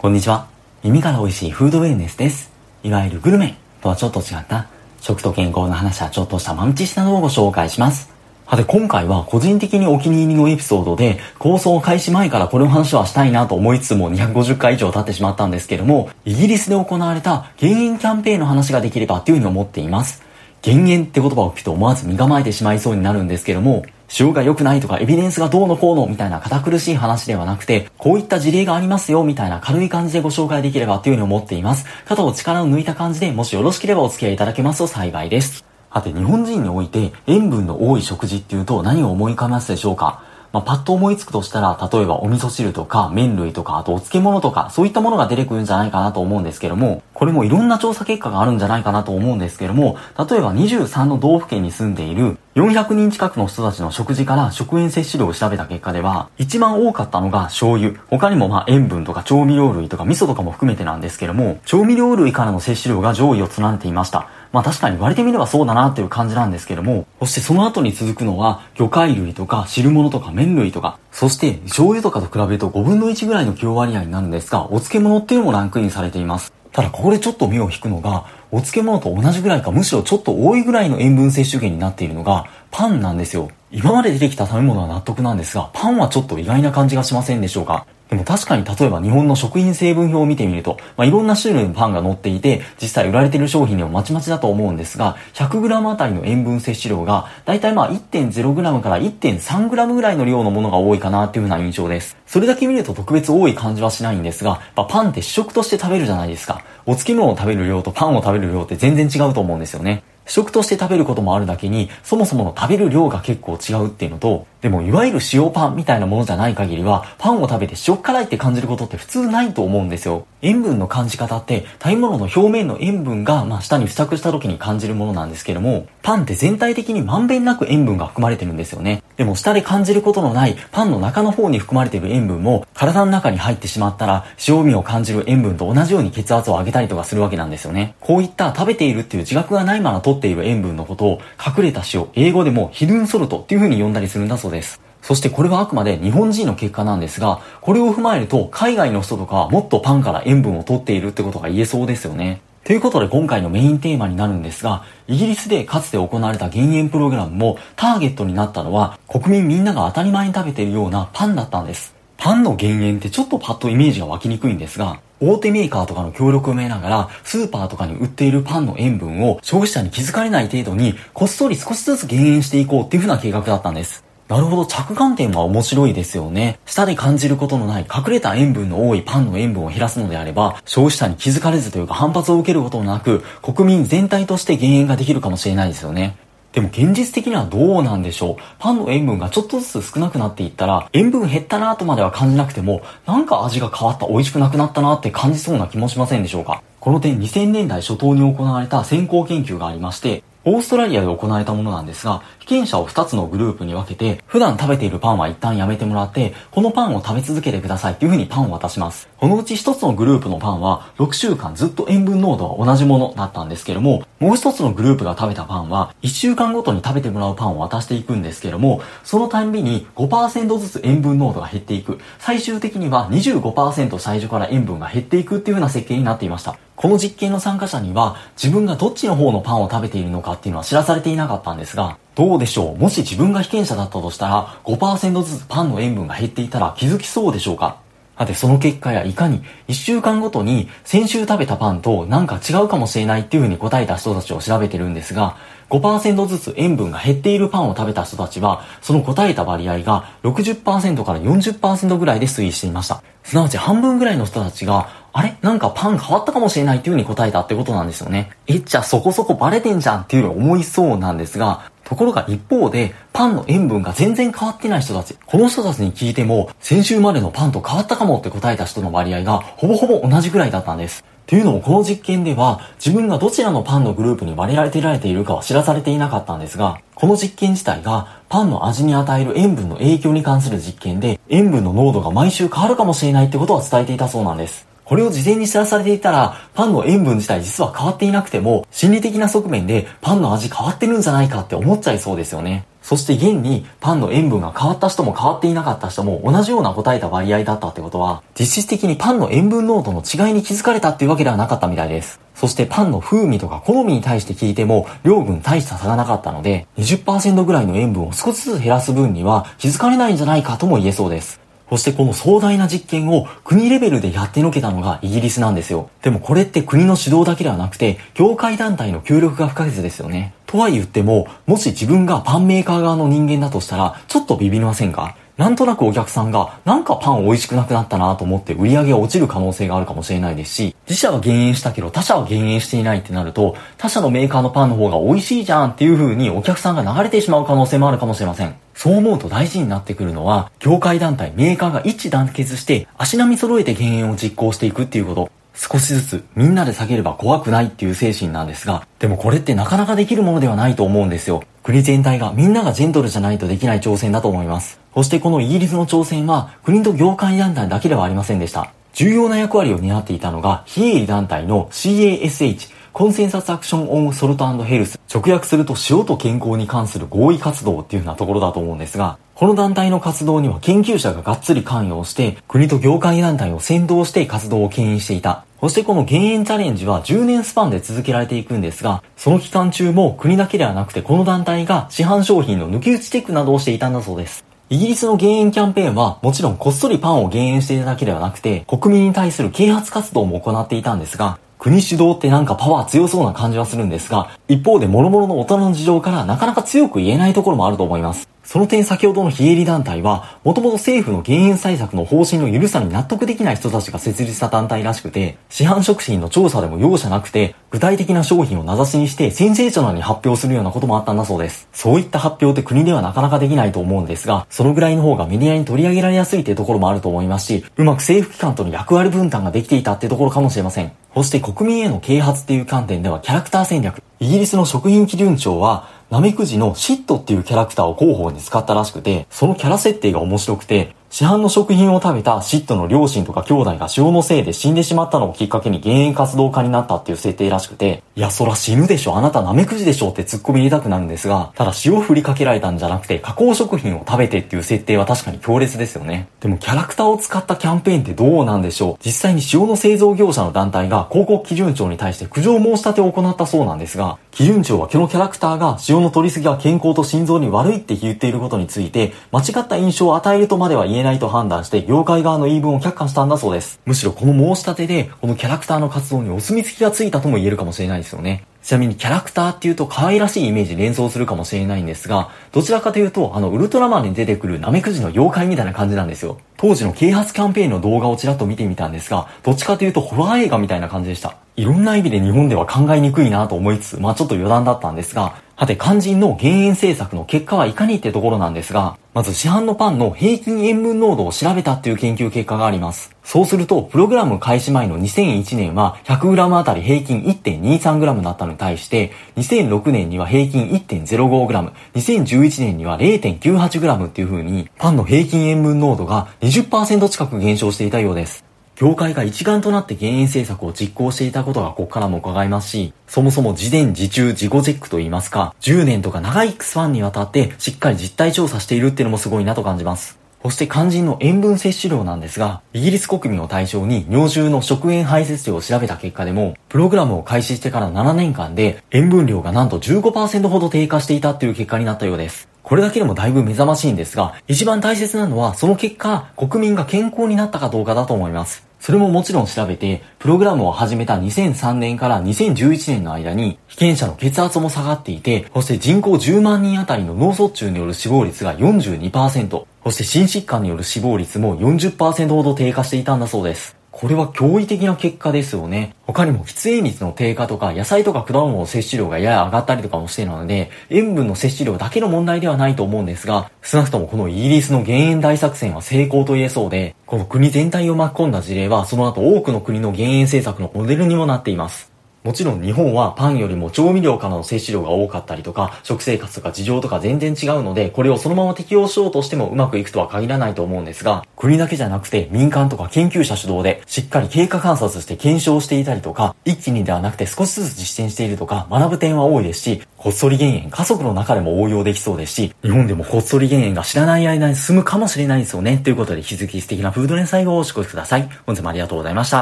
こんにちは。耳から美味しいフードウェルネスです。いわゆるグルメとはちょっと違った食と健康の話はちょっとしたマルチしたのをご紹介します。はて、今回は個人的にお気に入りのエピソードで、構想開始前からこれの話はしたいなと思いつつも250回以上経ってしまったんですけども、イギリスで行われた減塩キャンペーンの話ができればっていうふうに思っています。減塩って言葉を聞くと思わず身構えてしまいそうになるんですけども、塩が良くないとかエビデンスがどうのこうのみたいな堅苦しい話ではなくて、こういった事例がありますよみたいな軽い感じでご紹介できればというふうに思っています。肩を力を抜いた感じでもしよろしければお付き合いいただけますと幸いです。さて、日本人において塩分の多い食事っていうと何を思い浮かべますでしょうか？まあ、パッと思いつくとしたら、例えばお味噌汁とか麺類とか、あとお漬物とか、そういったものが出てくるんじゃないかなと思うんですけども、これもいろんな調査結果があるんじゃないかなと思うんですけども、例えば23の道府県に住んでいる400人近くの人たちの食事から食塩摂取量を調べた結果では、一番多かったのが醤油。他にもまあ塩分とか調味料類とか味噌とかも含めてなんですけども、調味料類からの摂取量が上位を連ねていました。まあ確かに言われてみればそうだなっていう感じなんですけども、そしてその後に続くのは、魚介類とか汁物とか麺類とか、そして醤油とかと比べると5分の1ぐらいの強割合になるんですが、お漬物っていうのもランクインされています。ただここでちょっと目を引くのが、お漬物と同じぐらいかむしろちょっと多いぐらいの塩分摂取源になっているのがパンなんですよ。今まで出てきた食べ物は納得なんですが、パンはちょっと意外な感じがしませんでしょうか？でも確かに例えば日本の食品成分表を見てみると、まあ、いろんな種類のパンが載っていて、実際売られている商品にもまちまちだと思うんですが、100g あたりの塩分摂取量が、だいたいまあ 1.0g から 1.3g ぐらいの量のものが多いかなっていうふうな印象です。それだけ見ると特別多い感じはしないんですが、まあ、パンって主食として食べるじゃないですか。お漬物を食べる量とパンを食べる量って全然違うと思うんですよね。食として食べることもあるだけに、そもそもの食べる量が結構違うっていうのと、でもいわゆる塩パンみたいなものじゃない限りは、パンを食べて塩辛いって感じることって普通ないと思うんですよ。塩分の感じ方って、食べ物の表面の塩分が、まあ、舌に付着した時に感じるものなんですけども、パンって全体的にまんべんなく塩分が含まれてるんですよね。でも舌で感じることのないパンの中の方に含まれている塩分も、体の中に入ってしまったら、塩味を感じる塩分と同じように血圧を上げたりとかするわけなんですよね。こういった食べているっていう自覚がないまま取っている塩分のことを、隠れた塩、英語でもヒルンソルトっていう風に呼んだりするんだそうです。そしてこれはあくまで日本人の結果なんですが、これを踏まえると海外の人とかはもっとパンから塩分を取っているってことが言えそうですよね。ということで今回のメインテーマになるんですが、イギリスでかつて行われた減塩プログラムもターゲットになったのは国民みんなが当たり前に食べているようなパンだったんです。パンの減塩ってちょっとパッとイメージが湧きにくいんですが、大手メーカーとかの協力を得ながら、スーパーとかに売っているパンの塩分を消費者に気づかれない程度に、こっそり少しずつ減塩していこうっていう風な計画だったんです。なるほど、着眼点は面白いですよね。舌で感じることのない隠れた塩分の多いパンの塩分を減らすのであれば、消費者に気づかれずというか反発を受けることなく、国民全体として減塩ができるかもしれないですよね。でも現実的にはどうなんでしょう。パンの塩分がちょっとずつ少なくなっていったら、塩分減ったなとまでは感じなくても、なんか味が変わった、美味しくなくなったなって感じそうな気もしませんでしょうか。この点2000年代初頭に行われた先行研究がありまして、オーストラリアで行われたものなんですが、被験者を2つのグループに分けて、普段食べているパンは一旦やめてもらって、このパンを食べ続けてくださいっていう風にパンを渡します。このうち1つのグループのパンは、6週間ずっと塩分濃度は同じものだったんですけども、もう1つのグループが食べたパンは、1週間ごとに食べてもらうパンを渡していくんですけども、そのたんびに5%ずつ塩分濃度が減っていく。最終的には25%最初から塩分が減っていくっていう風な設計になっていました。この実験の参加者には自分がどっちの方のパンを食べているのかっていうのは知らされていなかったんですが、どうでしょう？もし自分が被験者だったとしたら5%ずつパンの塩分が減っていたら気づきそうでしょうか？さて、その結果やいかに1週間ごとに先週食べたパンとなんか違うかもしれないっていう風に答えた人たちを調べてるんですが、5%ずつ塩分が減っているパンを食べた人たちは、その答えた割合が60%から40%ぐらいで推移していました。すなわち半分ぐらいの人たちが、あれ？なんかパン変わったかもしれないっていう風に答えたってことなんですよね。え、じゃそこそこバレてんじゃんっていうふうに思いそうなんですが、ところが一方で、パンの塩分が全然変わってない人たち。この人たちに聞いても、先週までのパンと変わったかもって答えた人の割合が、ほぼほぼ同じぐらいだったんです。というのもこの実験では自分がどちらのパンのグループに割り当てられているかは知らされていなかったんですが、この実験自体がパンの味に与える塩分の影響に関する実験で塩分の濃度が毎週変わるかもしれないってことは伝えていたそうなんです。これを事前に知らされていたら、パンの塩分自体実は変わっていなくても、心理的な側面でパンの味変わってるんじゃないかって思っちゃいそうですよね。そして現にパンの塩分が変わった人も変わっていなかった人も同じような答えた割合だったってことは、実質的にパンの塩分濃度の違いに気づかれたっていうわけではなかったみたいです。そしてパンの風味とか好みに対して聞いても量分大した差がなかったので、20%ぐらいの塩分を少しずつ減らす分には気づかれないんじゃないかとも言えそうです。そしてこの壮大な実験を国レベルでやってのけたのがイギリスなんですよ。でもこれって国の指導だけではなくて、業界団体の協力が不可欠ですよね。とは言っても、もし自分がパンメーカー側の人間だとしたら、ちょっとビビりませんか？なんとなくお客さんが、なんかパン美味しくなくなったなと思って売り上げが落ちる可能性があるかもしれないですし、自社は減塩したけど他社は減塩していないってなると、他社のメーカーのパンの方が美味しいじゃんっていう風にお客さんが流れてしまう可能性もあるかもしれません。そう思うと大事になってくるのは、業界団体、メーカーが一致団結して足並み揃えて減塩を実行していくっていうこと。少しずつみんなで下げれば怖くないっていう精神なんですが、でもこれってなかなかできるものではないと思うんですよ。国全体がみんながジェントルじゃないとできない挑戦だと思います。そしてこのイギリスの挑戦は国と業界団体だけではありませんでした。重要な役割を担っていたのが非営利団体の CASH コンセンサスアクションオンソルトヘルス。直訳すると塩と健康に関する合意活動っていうようなところだと思うんですが、この団体の活動には研究者ががっつり関与して、国と業界団体を先導して活動を牽引していた。そしてこの減塩チャレンジは10年スパンで続けられていくんですが、その期間中も国だけではなくてこの団体が市販商品の抜き打ちチェックなどをしていたんだそうです。イギリスの減塩キャンペーンはもちろんこっそりパンを減塩していただけではなくて国民に対する啓発活動も行っていたんですが国主導ってなんかパワー強そうな感じはするんですが、一方で諸々の大人の事情からなかなか強く言えないところもあると思います。その点先ほどの非営利団体は、もともと政府の減塩対策の方針の緩さに納得できない人たちが設立した団体らしくて、市販食品の調査でも容赦なくて、具体的な商品を名指しにしてセンセーショナルに発表するようなこともあったんだそうです。そういった発表って国ではなかなかできないと思うんですが、そのぐらいの方がメディアに取り上げられやすいってところもあると思いますし、うまく政府機関との役割分担ができていたってところかもしれません。そして国民への啓発っていう観点ではキャラクター戦略。イギリスの食品基準庁は、ナメクジのシットっていうキャラクターを広報に使ったらしくて、そのキャラ設定が面白くて、市販の食品を食べたシットの両親とか兄弟が塩のせいで死んでしまったのをきっかけに減塩活動家になったっていう設定らしくて、いや、そら死ぬでしょ、あなたナメクジでしょって突っ込み入れたくなるんですが、ただ塩振りかけられたんじゃなくて加工食品を食べてっていう設定は確かに強烈ですよね。でもキャラクターを使ったキャンペーンってどうなんでしょう？実際に塩の製造業者の団体が広告基準庁に対して苦情申し立てを行った。そうなんですが、基準庁はこのキャラクターが塩の取りすぎが健康と心臓に悪いって言っていることについて、間違った印象を与えるとまでは言えないと判断して、業界側の言い分を却下したんだそうです。むしろこの申し立てで、このキャラクターの活動にお墨付きがついたとも言えるかもしれないですよね。ちなみにキャラクターっていうと可愛らしいイメージ連想するかもしれないんですが、どちらかというと、あの、ウルトラマンに出てくるナメクジの妖怪みたいな感じなんですよ。当時の啓発キャンペーンの動画をちらっと見てみたんですが、どっちかというとホラー映画みたいな感じでした。いろんな意味で日本では考えにくいなと思いつつ、まあちょっと余談だったんですが、はて肝心の減塩政策の結果はいかにってところなんですが、まず市販のパンの平均塩分濃度を調べたっていう研究結果があります。そうすると、プログラム開始前の2001年は 100g あたり平均 1.23g だったのに対して、2006年には平均 1.05g、2011年には 0.98g っていう風に、パンの平均塩分濃度が20%近く減少していたようです。業界が一丸となって減塩政策を実行していたことがここからも伺えますし、そもそも自伝自中自己チェックといいますか、10年とか長いスパンにわたってしっかり実態調査しているっていうのもすごいなと感じます。そして肝心の塩分摂取量なんですが、イギリス国民を対象に尿中の食塩排泄量を調べた結果でも、プログラムを開始してから7年間で塩分量がなんと15%ほど低下していたっていう結果になったようです。これだけでもだいぶ目覚ましいんですが、一番大切なのはその結果、国民が健康になったかどうかだと思います。それももちろん調べて、プログラムを始めた2003年から2011年の間に、被験者の血圧も下がっていて、そして人口10万人あたりの脳卒中による死亡率が42%、そして心疾患による死亡率も40%ほど低下していたんだそうです。これは驚異的な結果ですよね。他にも喫煙率の低下とか野菜とか果物の摂取量がやや上がったりとかもしてるので、塩分の摂取量だけの問題ではないと思うんですが、少なくともこのイギリスの減塩大作戦は成功と言えそうで、この国全体を巻き込んだ事例はその後多くの国の減塩政策のモデルにもなっています。もちろん日本はパンよりも調味料からの摂取量が多かったりとか、食生活とか事情とか全然違うので、これをそのまま適用しようとしてもうまくいくとは限らないと思うんですが、国だけじゃなくて民間とか研究者主導で、しっかり経過観察して検証していたりとか、一気にではなくて少しずつ実践しているとか、学ぶ点は多いですし、こっそり減塩、家族の中でも応用できそうですし、日本でもこっそり減塩が知らない間に進むかもしれないですよね。ということで、引き続き素敵なフード連載をお過ごしください。本日もありがとうございました。